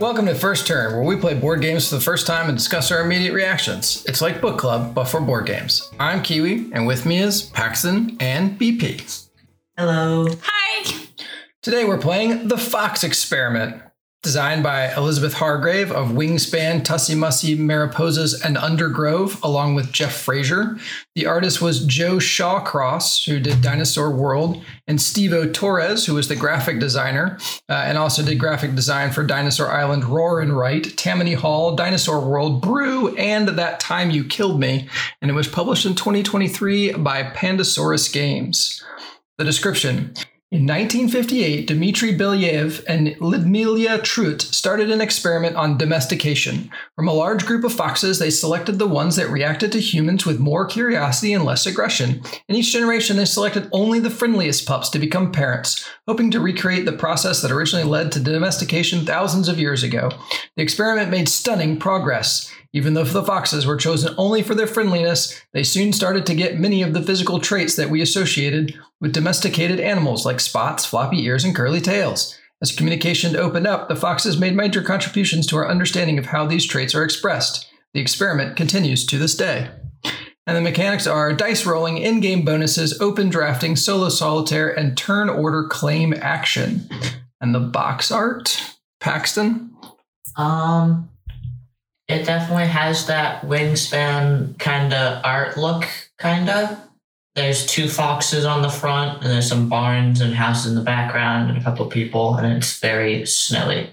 Welcome to First Turn, where we play board games for the first time and discuss our immediate reactions. It's like book club, but for board games. I'm Kiwi, and with me is Paxton and BP. Hello. Hi. Today we're playing The Fox Experiment, designed by Elizabeth Hargrave of Wingspan, Tussie Mussy, Mariposas, and Undergrove, along with Jeff Fraser. The artist was Joe Shawcross, who did Dinosaur World, and Stevo Torres, who was the graphic designer, uh, and also did graphic design for Dinosaur Island, Roar and Write, Tammany Hall, Dinosaur World, Brew, and That Time You Killed Me. And it was published in 2023 by Pandasaurus Games. The description. In 1958, Dmitry Belyaev and Lyudmila Trut started an experiment on domestication. From a large group of foxes, they selected the ones that reacted to humans with more curiosity and less aggression. In each generation, they selected only the friendliest pups to become parents, hoping to recreate the process that originally led to domestication thousands of years ago. The experiment made stunning progress. Even though the foxes were chosen only for their friendliness, they soon started to get many of the physical traits that we associated with domesticated animals like spots, floppy ears, and curly tails. As communication opened up, the foxes made major contributions to our understanding of how these traits are expressed. The experiment continues to this day. And the mechanics are dice rolling, in game bonuses, open drafting, solo solitaire, and turn order claim action. And the box art, Paxton? Um, it definitely has that wingspan kind of art look, kind of. There's two foxes on the front, and there's some barns and houses in the background, and a couple of people, and it's very snowy.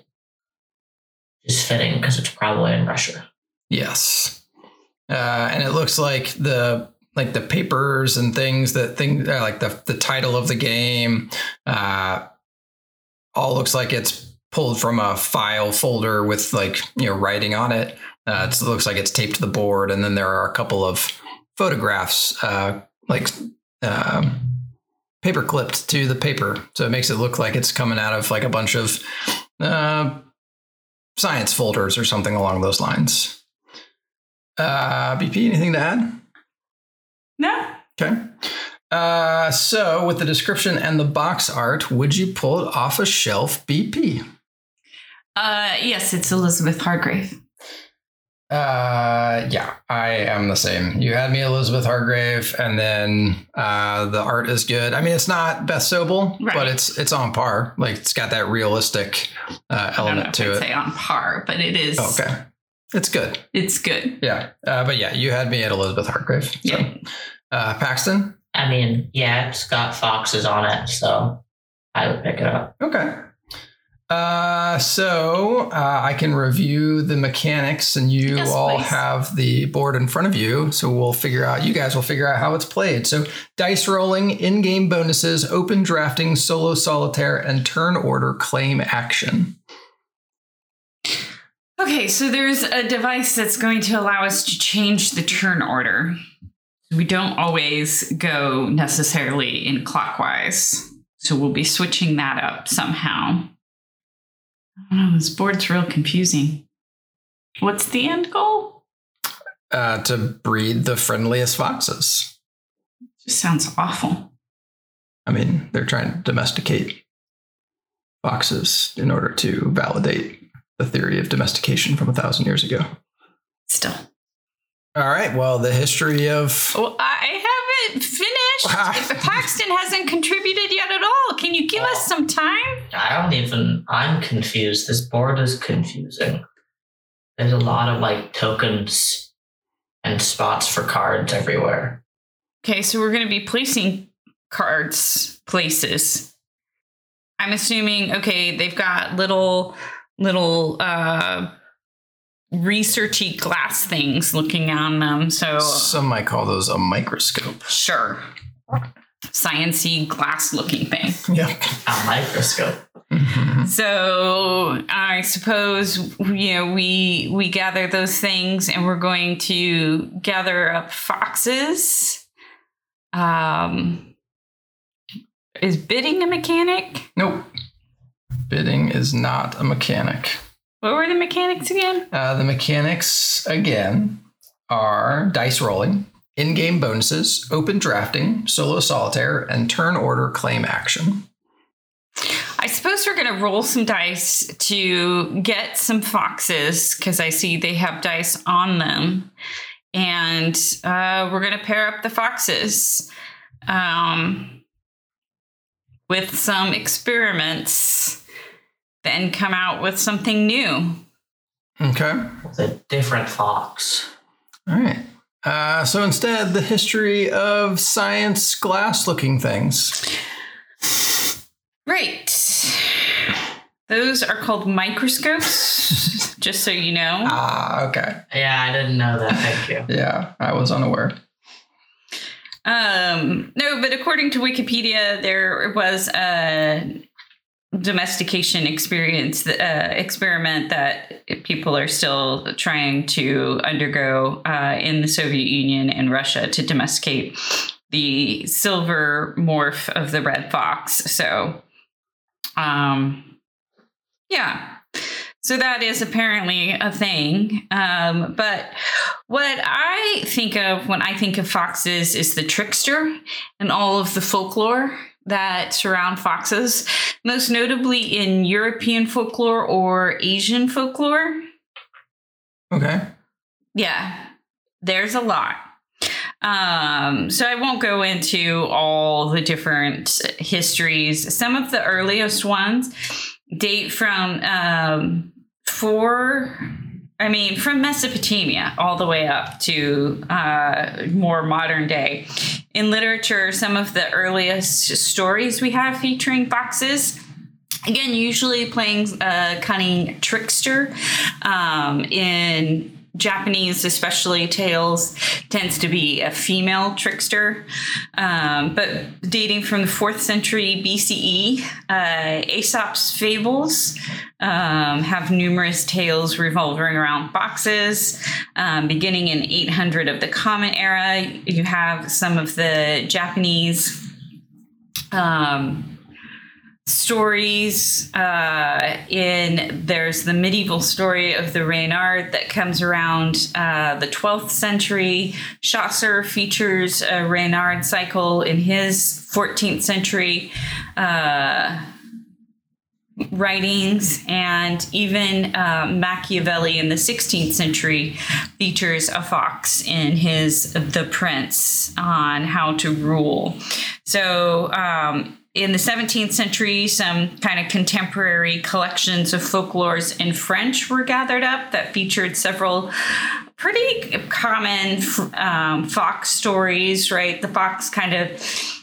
Just fitting because it's probably in Russia. Yes. Uh, and it looks like the like the papers and things that thing uh, like the the title of the game uh, all looks like it's pulled from a file folder with like you know writing on it. Uh, it looks like it's taped to the board, and then there are a couple of photographs uh, like um, paper clipped to the paper, so it makes it look like it's coming out of like a bunch of uh, science folders or something along those lines. Uh, BP, anything to add? No. Okay. Uh, so, with the description and the box art, would you pull it off a shelf, BP? Uh, yes, it's Elizabeth Hargrave. Uh, yeah, I am the same. You had me Elizabeth Hargrave, and then uh, the art is good. I mean, it's not Beth Sobel, Right. but it's it's on par. Like it's got that realistic uh, I don't know element if to I'd it. say on par, but it is. Okay, it's good. It's good. Yeah, uh, but yeah, you had me at Elizabeth Hargrave. So, Yeah. uh, Paxton. I mean, yeah, Scott Fox is on it, so I would pick it up. Okay. Uh, so uh, I can review the mechanics, and you Yes, all please. have the board in front of you. So we'll figure out. You guys will figure out how it's played. So dice rolling, in-game bonuses, open drafting, solo solitaire, and turn order claim action. Okay, so there's a device that's going to allow us to change the turn order. We don't always go necessarily in clockwise. So we'll be switching that up somehow. I don't know, this board's real confusing. What's the end goal? Uh, to breed the friendliest foxes. Just sounds awful. I mean, they're trying to domesticate foxes in order to validate the theory of domestication from a thousand years ago. Still. All right. Well, the history of Well, I haven't finished. Wow. Paxton hasn't contributed yet at all. Can you give us some time? I don't even. I'm confused. This board is confusing. There's a lot of like tokens and spots for cards everywhere. Okay, so we're going to be placing cards places. I'm assuming okay, they've got little little uh researchy glass things looking on them. So Some might call those a microscope. sure. Sciency glass looking thing. Yeah. A microscope. So I suppose you know we we gather those things and we're going to gather up foxes. Um is bidding a mechanic? Nope. Bidding is not a mechanic. What were the mechanics again? Uh, the mechanics, again, are dice rolling, in game bonuses, open drafting, solo solitaire, and turn order claim action. I suppose we're going to roll some dice to get some foxes because I see they have dice on them. And uh, we're going to pair up the foxes um, with some experiments, then come out with something new. Okay. With a different fox. All right. Uh, so instead, the history of science glass looking things. Right. Those are called microscopes, just so you know. Ah, okay. Yeah, I didn't know that. Thank you. Yeah, I was unaware. Um, no, but according to Wikipedia, there was a domestication experience uh, experiment that people are still trying to undergo uh, in the Soviet Union and Russia to domesticate the silver morph of the red fox. So, um, yeah. So that is apparently a thing. Um, but what I think of when I think of foxes is the trickster and all of the folklore that surround foxes, most notably in European folklore or Asian folklore. Okay. Yeah, there's a lot. Um, so I won't go into all the different histories. Some of the earliest ones date from um, four I mean, from Mesopotamia all the way up to uh, more modern day. In literature, some of the earliest stories we have featuring foxes. Again, usually playing a cunning trickster. Um, in Japanese, especially tales, tends to be a female trickster. Um, but dating from the fourth century BCE, uh, Aesop's fables um, have numerous tales revolving around boxes. Um, beginning in 800 of the Common Era, you have some of the Japanese. Um, stories uh, in there's the medieval story of the reynard that comes around uh, the 12th century. Chaucer features a reynard cycle in his 14th century uh, writings and even uh, machiavelli in the 16th century features a fox in his the prince on how to rule. So um, in the 17th century, some kind of contemporary collections of folklores in French were gathered up that featured several pretty common um, fox stories, right? The fox kind of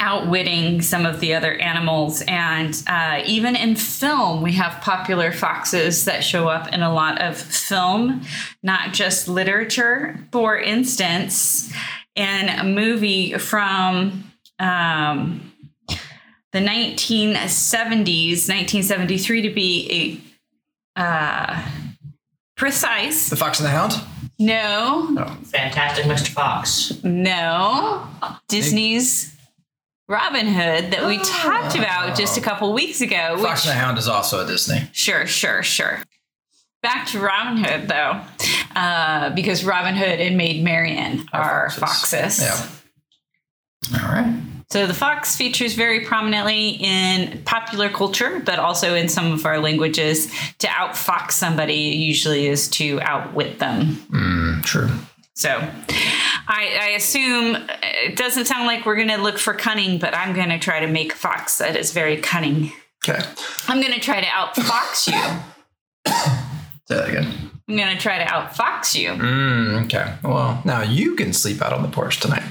outwitting some of the other animals. And uh, even in film, we have popular foxes that show up in a lot of film, not just literature. For instance, in a movie from um, the 1970s, 1973 to be a uh, precise. The Fox and the Hound? No. Fantastic Mr. Fox. No. Disney's Robin Hood that we talked about just a couple weeks ago. Fox and the Hound is also a Disney. Sure, sure, sure. Back to Robin Hood though, uh, because Robin Hood and Maid Marian are foxes. Yeah. All right. So the fox features very prominently in popular culture, but also in some of our languages. To outfox somebody usually is to outwit them. Mm, true. So I, I, assume it doesn't sound like we're going to look for cunning, but I'm going to try to make a fox that is very cunning. Okay. I'm going to try to outfox you. Say that again. I'm going to try to outfox you. Mm, okay. Well, now you can sleep out on the porch tonight.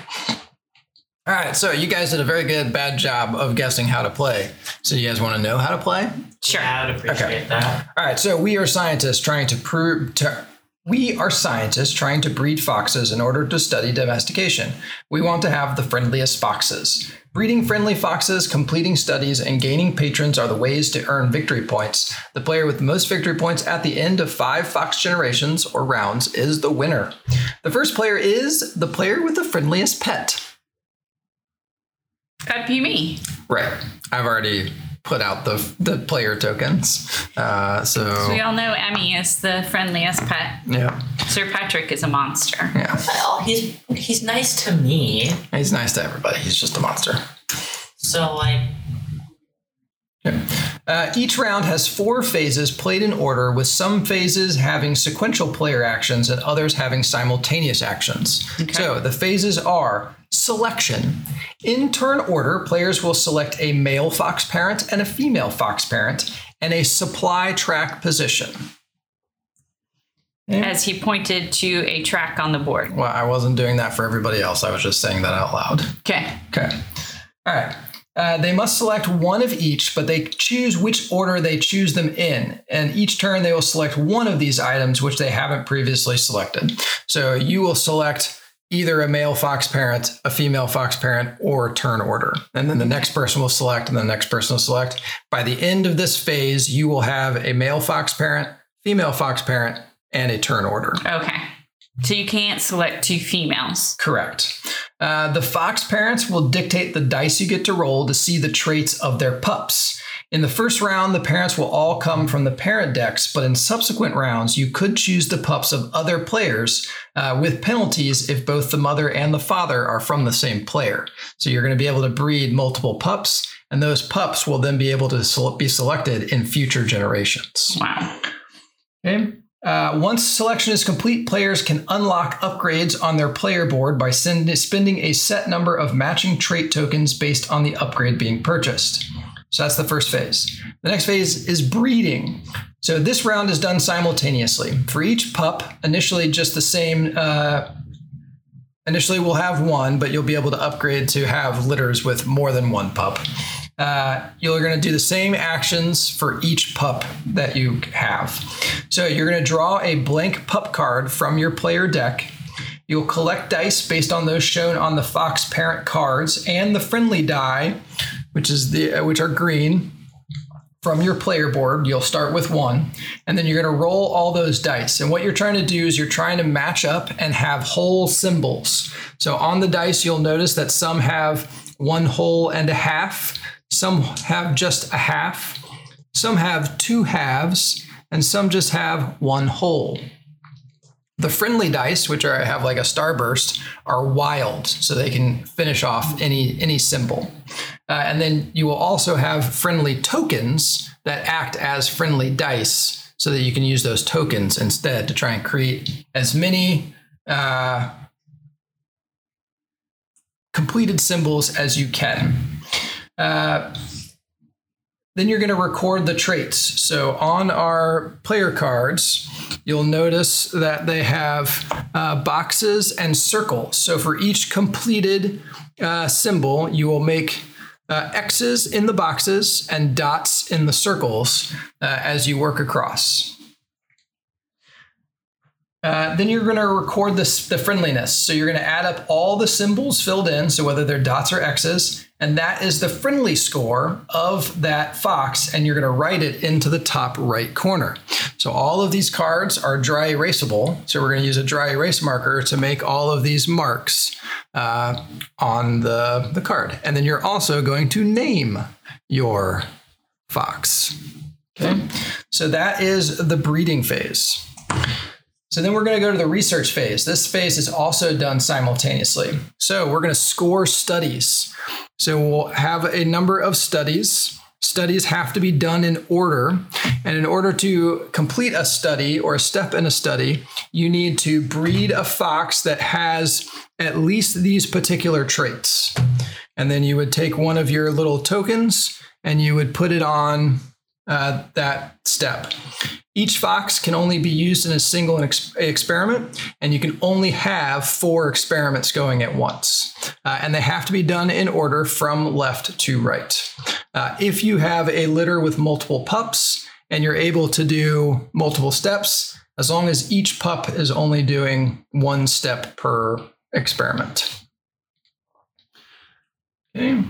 All right, so you guys did a very good bad job of guessing how to play. So you guys want to know how to play? Sure. Yeah, I would appreciate Okay. that. All right, so we are scientists trying to prove to we are scientists trying to breed foxes in order to study domestication. We want to have the friendliest foxes. Breeding friendly foxes, completing studies, and gaining patrons are the ways to earn victory points. The player with the most victory points at the end of five fox generations or rounds is the winner. The first player is the player with the friendliest pet. That'd be me. Right. I've already put out the the player tokens. Uh, so We all know Emmy is the friendliest pet. yeah, Sir Patrick is a monster. yeah. Well, he's he's nice to me. He's nice to everybody. He's just a monster. So like, Uh, each round has four phases played in order, with some phases having sequential player actions and others having simultaneous actions. So the phases are selection. In turn order, players will select a male fox parent and a female fox parent and a supply track position. As he pointed to a track on the board. Well, I wasn't doing that for everybody else. I was just saying that out loud. Okay. Okay. All right. Uh, they must select one of each, but they choose which order they choose them in. And each turn, they will select one of these items which they haven't previously selected. So you will select either a male fox parent, a female fox parent, or turn order. And then the next person will select, and the next person will select. By the end of this phase, you will have a male fox parent, female fox parent, and a turn order. Okay. So you can't select two females. Correct. Uh, the fox parents will dictate the dice you get to roll to see the traits of their pups. In the first round, the parents will all come from the parent decks, but in subsequent rounds, you could choose the pups of other players uh, with penalties if both the mother and the father are from the same player. So you're going to be able to breed multiple pups, and those pups will then be able to be selected in future generations. Wow. Okay. Uh, once selection is complete, players can unlock upgrades on their player board by send, spending a set number of matching trait tokens based on the upgrade being purchased. So that's the first phase. The next phase is breeding. So this round is done simultaneously. For each pup, initially just the same. Uh, initially, we'll have one, but you'll be able to upgrade to have litters with more than one pup. Uh, you're going to do the same actions for each pup that you have. So you're going to draw a blank pup card from your player deck. You'll collect dice based on those shown on the Fox parent cards and the friendly die, which is the uh, which are green from your player board. You'll start with one, and then you're going to roll all those dice. And what you're trying to do is you're trying to match up and have whole symbols. So on the dice, you'll notice that some have one whole and a half, some have just a half, some have two halves, and some just have one whole. The friendly dice, which are have like a starburst, are wild, so they can finish off any any symbol. Uh, and then you will also have friendly tokens that act as friendly dice, so that you can use those tokens instead to try and create as many uh, completed symbols as you can. Uh, then you're going to record the traits. So on our player cards, you'll notice that they have uh, boxes and circles. So for each completed uh, symbol, you will make uh, X's in the boxes and dots in the circles uh, as you work across. Uh, then you're going to record the friendliness. So you're going to add up all the symbols filled in, so whether they're dots or X's, and that is the friendly score of that fox, and you're going to write it into the top right corner. So all of these cards are dry erasable. So we're going to use a dry erase marker to make all of these marks uh, on the, the card. And then you're also going to name your fox. Okay. So that is the breeding phase. So then we're going to go to the research phase. This phase is also done simultaneously. So we're going to score studies. So we'll have a number of studies. Studies have to be done in order. And in order to complete a study or a step in a study, you need to breed a fox that has at least these particular traits. And then you would take one of your little tokens and you would put it on uh, that step. Each fox can only be used in a single ex- experiment, and you can only have four experiments going at once. Uh, and they have to be done in order from left to right. Uh, if you have a litter with multiple pups and you're able to do multiple steps, as long as each pup is only doing one step per experiment. Okay.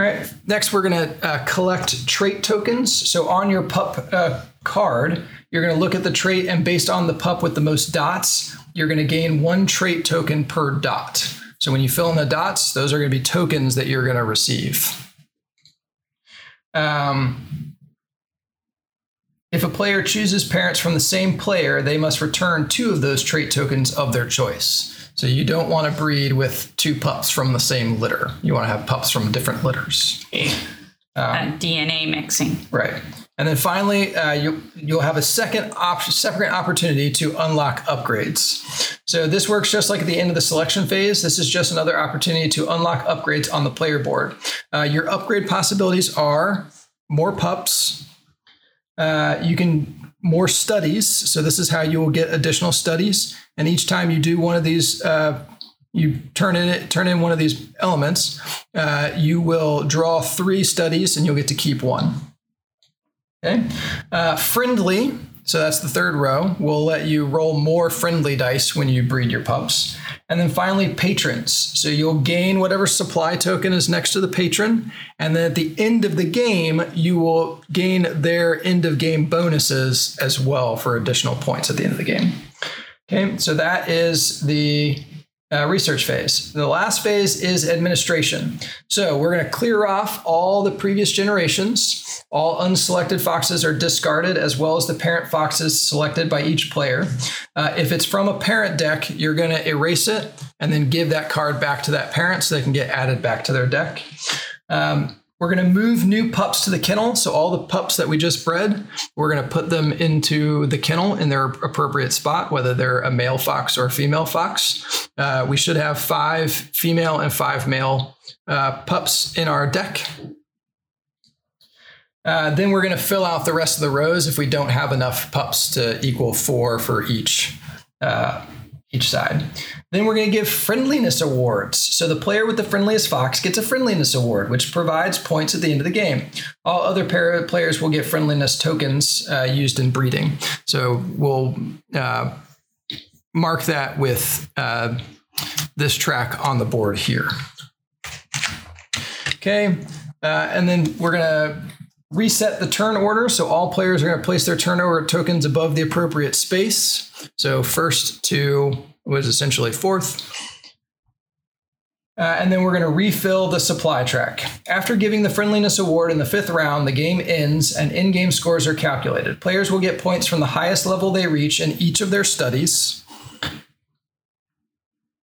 All right. Next, we're going to uh, collect trait tokens. So on your pup uh, card, you're going to look at the trait, and based on the pup with the most dots, you're going to gain one trait token per dot. So when you fill in the dots, those are going to be tokens that you're going to receive. Um, if a player chooses parents from the same player, they must return two of those trait tokens of their choice. So you don't want to breed with two pups from the same litter. You want to have pups from different litters. Uh, DNA mixing. Right. And then finally, uh, you, you'll have a second op- separate opportunity to unlock upgrades. So this works just like at the end of the selection phase. This is just another opportunity to unlock upgrades on the player board. Uh, your upgrade possibilities are more pups. Uh, you can more studies. So this is how you will get additional studies. And each time you do one of these uh, you turn in it, turn in one of these elements, uh, you will draw three studies and you'll get to keep one. Okay. Uh, friendly, so that's the third row, We'll let you roll more friendly dice when you breed your pups. And then finally, patrons. So you'll gain whatever supply token is next to the patron. And then at the end of the game, you will gain their end of game bonuses as well for additional points at the end of the game. Okay, so that is the uh, research phase. The last phase is administration. So we're going to clear off all the previous generations. All unselected foxes are discarded, as well as the parent foxes selected by each player. Uh, if it's from a parent deck, you're going to erase it and then give that card back to that parent so they can get added back to their deck. Um, we're going to move new pups to the kennel. So all the pups that we just bred, we're going to put them into the kennel in their appropriate spot, whether they're a male fox or a female fox. Uh, we should have five female and five male uh, pups in our deck. Uh, then we're going to fill out the rest of the rows if we don't have enough pups to equal four for each uh, each side. Then we're going to give friendliness awards. So the player with the friendliest fox gets a friendliness award, which provides points at the end of the game. All other pair players will get friendliness tokens uh, used in breeding. So we'll uh, mark that with uh, this track on the board here. Okay, uh, and then we're going to reset the turn order. So all players are going to place their turn order tokens above the appropriate space. So first to was essentially fourth. Uh, and then we're going to refill the supply track. After giving the friendliness award in the fifth round, the game ends and in game scores are calculated. Players will get points from the highest level they reach in each of their studies.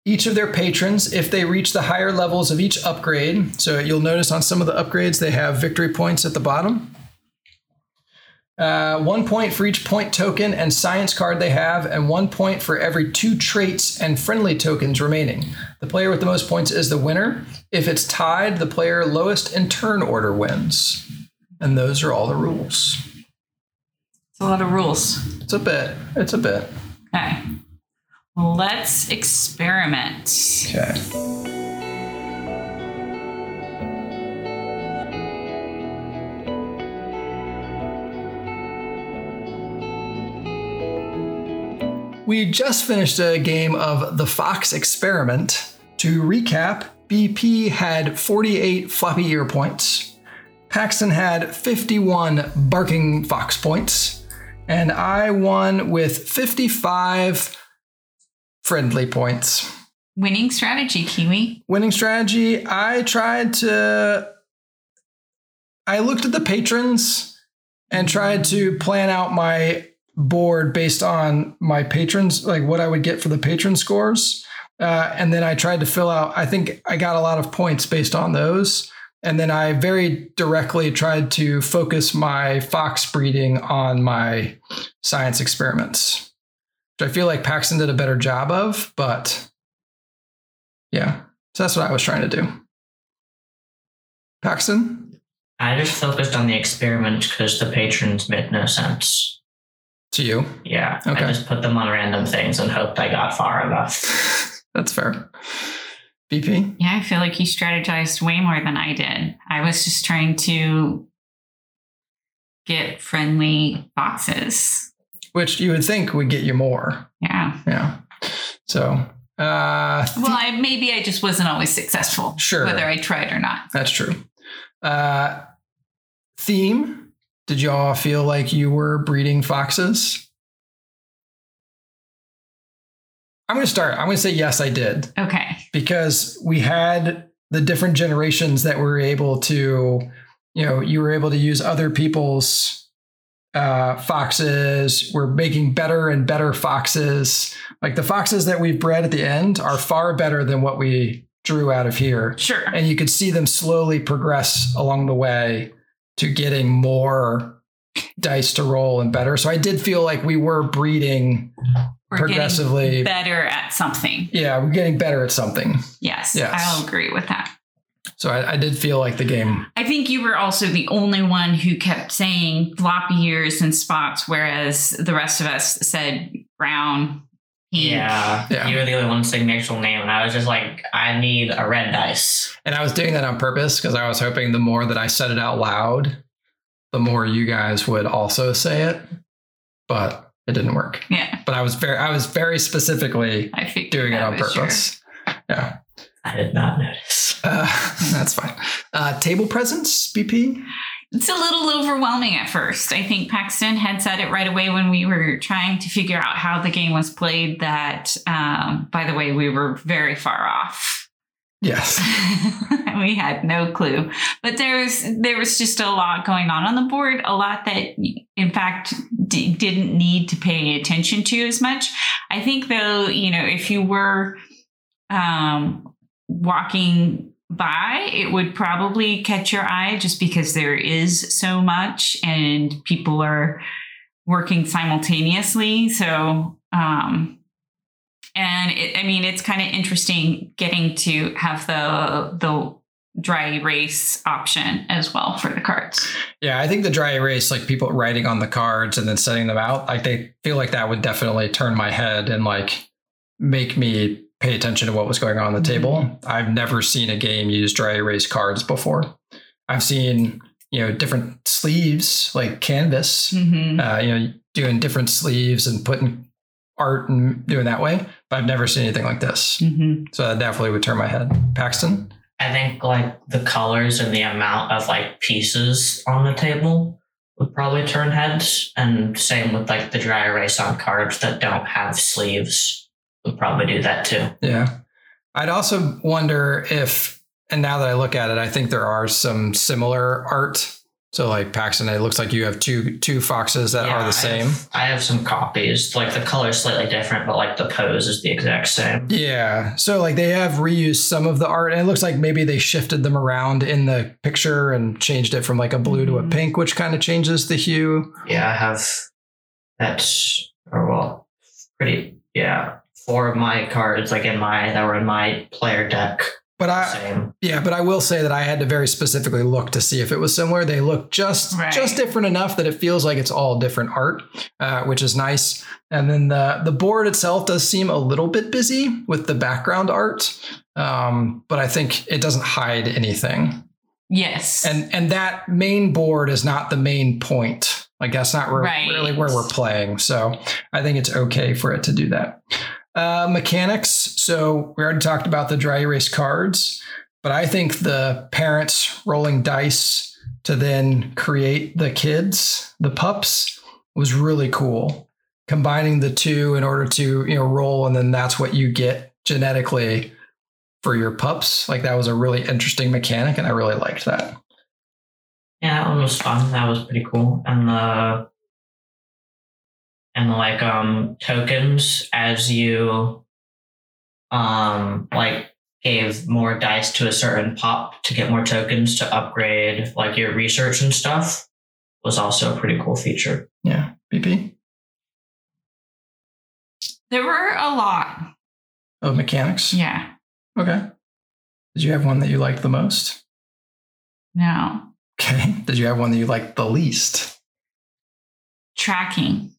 Each of their patrons, if they reach the higher levels of each upgrade, so you'll notice on some of the upgrades they have victory points at the bottom. Uh, one point for each point token and science card they have, and one point for every two traits and friendly tokens remaining. The player with the most points is the winner. If it's tied, the player lowest in turn order wins. And those are all the rules. It's a lot of rules. It's a bit. It's a bit. Okay. Let's experiment. Okay. We just finished a game of The Fox Experiment. To recap, BP had 48 floppy ear points, Paxton had 51 barking fox points, and I won with 55 friendly points. Winning strategy, Kiwi. Winning strategy, I tried to. I looked at the patrons and tried to plan out my board based on my patrons, like what I would get for the patron scores. Uh, and then I tried to fill out, I think I got a lot of points based on those. And then I very directly tried to focus my fox breeding on my science experiments, which I feel like Paxton did a better job of. But yeah, so that's what I was trying to do. Paxton, I just focused on the experiment because the patrons made no sense. To you. Yeah, Okay. I just put them on random things and hoped I got far enough. That's fair. BP? Yeah, I feel like he strategized way more than I did. I was just trying to get friendly boxes. Which you would think would get you more. Yeah. Yeah. So, uh, Well, I, maybe I just wasn't always successful. Sure. Whether I tried or not. that's true. Uh, theme. Did y'all feel like you were breeding foxes? I'm going to start. I'm going to say yes, I did. Okay. because we had the different generations that were able to, you know, you were able to use other people's uh, foxes. We're making better and better foxes. Like the foxes that we've bred at the end are far better than what we drew out of here. Sure. And you could see them slowly progress along the way to getting more dice to roll and better. So I did feel like we were breeding We're progressively. better at something. Yeah, we're getting better at something. Yes, Yes. I'll agree with that. So I, I did feel like the game. I think you were also the only one who kept saying floppy ears and spots, whereas the rest of us said brown. Yeah, Yeah. you were the only one saying the actual name, and I was just like, I need a red dice. And I was doing that on purpose because I was hoping the more that I said it out loud, the more you guys would also say it. But it didn't work. Yeah, But I was very I was very specifically I figured doing it on was your- purpose. Yeah. I did not notice. Uh, that's fine. Uh, table presence, BP? It's a little overwhelming at first. I think Paxton had said it right away when we were trying to figure out how the game was played. That, um, by the way, we were very far off. Yes. we had no clue, but there was there was just a lot going on on the board. A lot that, in fact, d- didn't need to pay attention to as much. I think, though, you know, if you were um, walking by, it would probably catch your eye just because there is so much and people are working simultaneously. So, um, and it, I mean, it's kind of interesting getting to have the the dry erase option as well for the cards. Yeah, I think the dry erase, like people writing on the cards and then setting them out, like they feel like that would definitely turn my head and like make me pay attention to what was going on on the table. I've never seen a game use dry erase cards before. I've seen, you know, different sleeves like canvas, Mm-hmm. uh, you know, doing different sleeves and putting art and doing that way, but I've never seen anything like this. Mm-hmm. So that definitely would turn my head. Paxton? I think like the colors and the amount of like pieces on the table would probably turn heads, and same with like the dry erase on cards that don't have sleeves would probably do that too. Yeah. I'd also wonder if, and now that I look at it, I think there are some similar art. So like Paxton, it looks like you have two two foxes that Yeah, are I the same. have- I have some copies. Like the color is slightly different, but like the pose is the exact same. Yeah. So like they have reused some of the art and it looks like maybe they shifted them around in the picture and changed it from like a blue to a Mhm. pink, which kind of changes the hue. Yeah, I have that's or well, pretty yeah. Four of my cards, like in my that were in my player deck, But I same. yeah, but I will say that I had to very specifically look to see if it was similar. They look just Right. just different enough that it feels like it's all different art, uh, which is nice. And then the the board itself does seem a little bit busy with the background art, um, but I think it doesn't hide anything. Yes. And and that main board is not the main point. Like that's not re- Right. really where we're playing. So I think it's okay for it to do that. Uh, mechanics. So we already talked about the dry erase cards, but I think the parents rolling dice to then create the kids, the pups, was really cool. Combining the two in order to you know roll, and then that's what you get genetically for your pups. Like that was a really interesting mechanic, and I really liked that. Yeah, that one was fun. That was pretty cool. And the and like um tokens as you um like gave more dice to a certain pop to get more tokens to upgrade like your research and stuff was also a pretty cool feature. Yeah, BP there were a lot. of mechanics. Yeah. Okay. Did you have one that you liked the most? No. Okay. Did you have one that you liked the least? Tracking.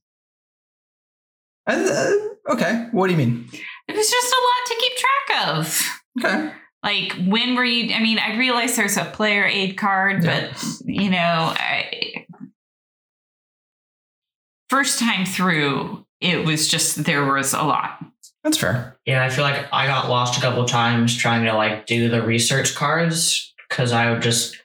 Uh, uh, okay. What do you mean? It was just a lot to keep track of. Okay. Like when were you? I mean, I realize there's a player aid card, Yeah. but you know, I, first time through, it was just there was a lot. That's fair. Yeah, I feel like I got lost a couple times trying to like do the research cards because I would just because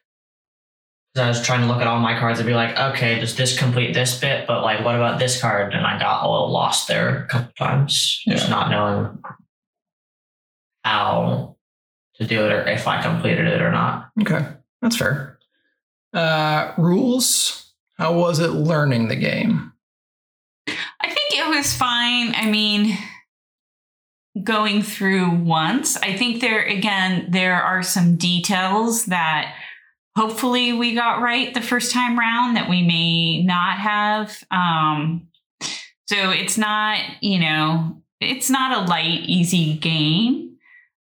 I was trying to look at all my cards and be like, okay, does this complete this bit? But like, what about this card? And I got a little lost there a couple times, just not knowing how to do it or if I completed it or not. Okay. That's fair. Uh, rules. How was it learning the game? I think it was fine. I mean, going through once, I think there, again, there are some details that hopefully we got right the first time round that we may not have. Um, so it's not, you know, it's not a light, easy game.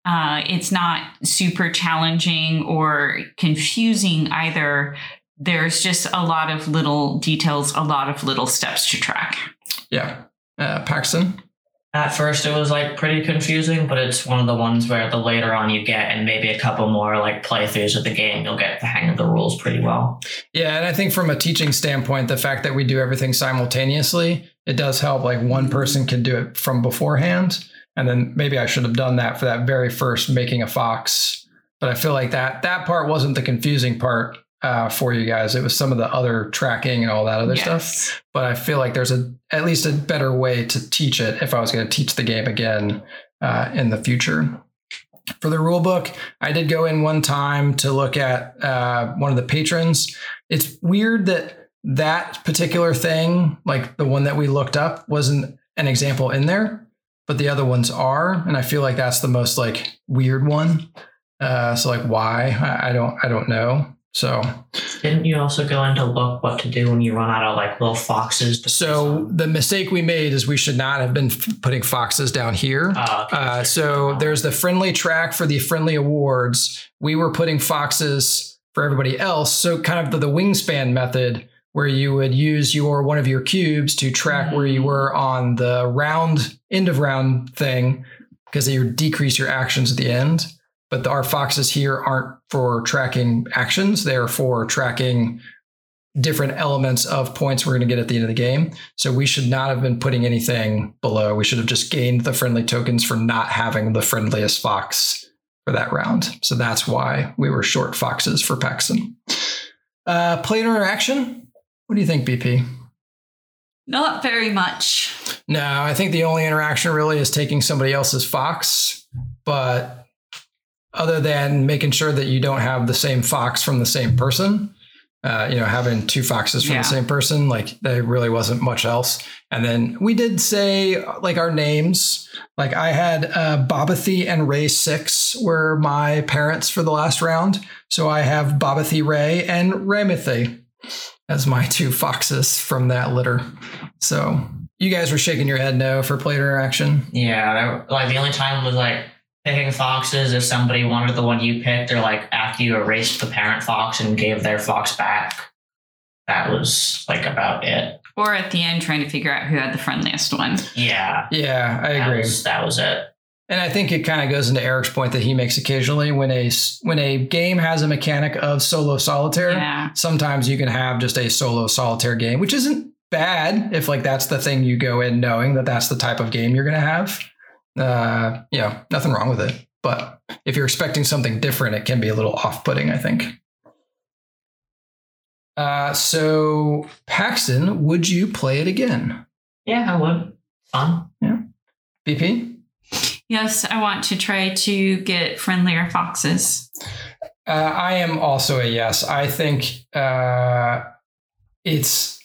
Uh, it's not super challenging or confusing either. There's just a lot of little details, a lot of little steps to track. Yeah. Uh, Paxton? At first, it was like pretty confusing, but it's one of the ones where the later on you get, and maybe a couple more like playthroughs of the game, you'll get the hang of the rules pretty well. Yeah, and I think from a teaching standpoint, the fact that we do everything simultaneously, it does help. Like one person can do it from beforehand, and then maybe I should have done that for that very first making a fox. But I feel like that that part wasn't the confusing part uh, for you guys. It was some of the other tracking and all that other stuff. But I feel like there's a at least a better way to teach it if I was going to teach the game again uh, in the future. For the rule book, I did go in one time to look at uh, one of the patrons. It's weird that that particular thing, like the one that we looked up, wasn't an example in there, but the other ones are, and I feel like that's the most like weird one. Uh, so like why I, I don't I don't know. So Didn't you also go in to look what to do when you run out of like little foxes? To so the mistake we made is we should not have been f- putting foxes down here. Uh, okay. Uh, so there's the friendly track for the friendly awards. We were putting foxes for everybody else. So kind of the, the wingspan method where you would use your one of your cubes to track where you were on the round end of round thing because you decrease your actions at the end. But the, our foxes here aren't for tracking actions; they're for tracking different elements of points we're going to get at the end of the game. So we should not have been putting anything below. We should have just gained the friendly tokens for not having the friendliest fox for that round. So that's why we were short foxes for Paxton. Uh, player interaction. What do you think, BP? Not very much. No, I think the only interaction really is taking somebody else's fox, but other than making sure that you don't have the same fox from the same person, uh, you know, having two foxes from Yeah. the same person, like there really wasn't much else. And then we did say like our names. Like I had uh, Babathy and Ray Six were my parents for the last round, so I have Babathy Ray and Ramithy as my two foxes from that litter. So you guys were shaking your head no for player interaction. yeah, there- like the only time was like picking foxes if somebody wanted the one you picked, or like after you erased the parent fox and gave their fox back. That was like about it. Or at the end, trying to figure out who had the friendliest one. Yeah, Yeah, I that agree. was, that was it. And I think it kind of goes into Eric's point that he makes occasionally when a when a game has a mechanic of solo solitaire. Yeah. Sometimes you can have just a solo solitaire game, which isn't bad if like that's the thing you go in knowing that that's the type of game you're going to have. Uh, you know, nothing wrong with it. But if you're expecting something different, it can be a little off-putting. I think. Uh, so Paxton, would you play it again? Yeah, I would. Fun. Yeah. BP? Yes, I want to try to get friendlier foxes. Uh, I am also a yes. I think uh, it's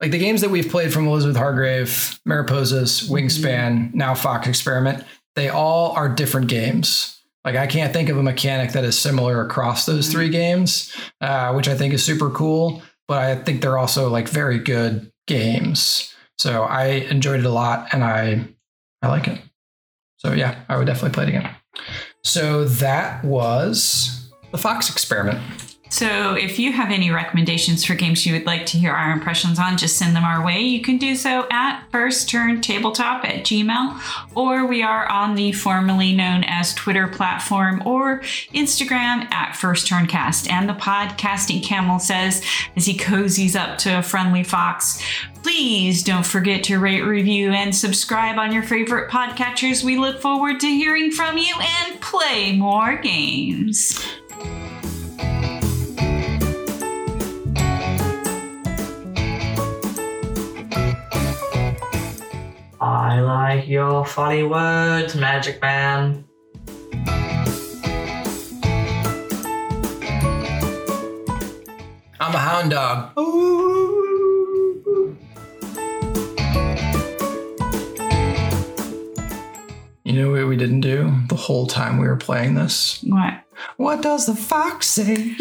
like the games that we've played from Elizabeth Hargrave, Mariposas, Wingspan, now Fox Experiment. They all are different games. Like I can't think of a mechanic that is similar across those three games, uh, which I think is super cool. But I think they're also like very good games. So I enjoyed it a lot, and I I like it. So yeah, I would definitely play it again. So that was the Fox experiment. So, if you have any recommendations for games you would like to hear our impressions on, just send them our way. You can do so at first turn tabletop at gmail, or we are on the formerly known as Twitter platform or Instagram at first turn cast. And the podcasting camel says as he cozies up to a friendly fox, please don't forget to rate, review, and subscribe on your favorite podcatchers. We look forward to hearing from you and play more games. I like your funny words, Magic Man. I'm I'm a hound dog. You know what we didn't do the whole time we were playing this? What? What does the fox say?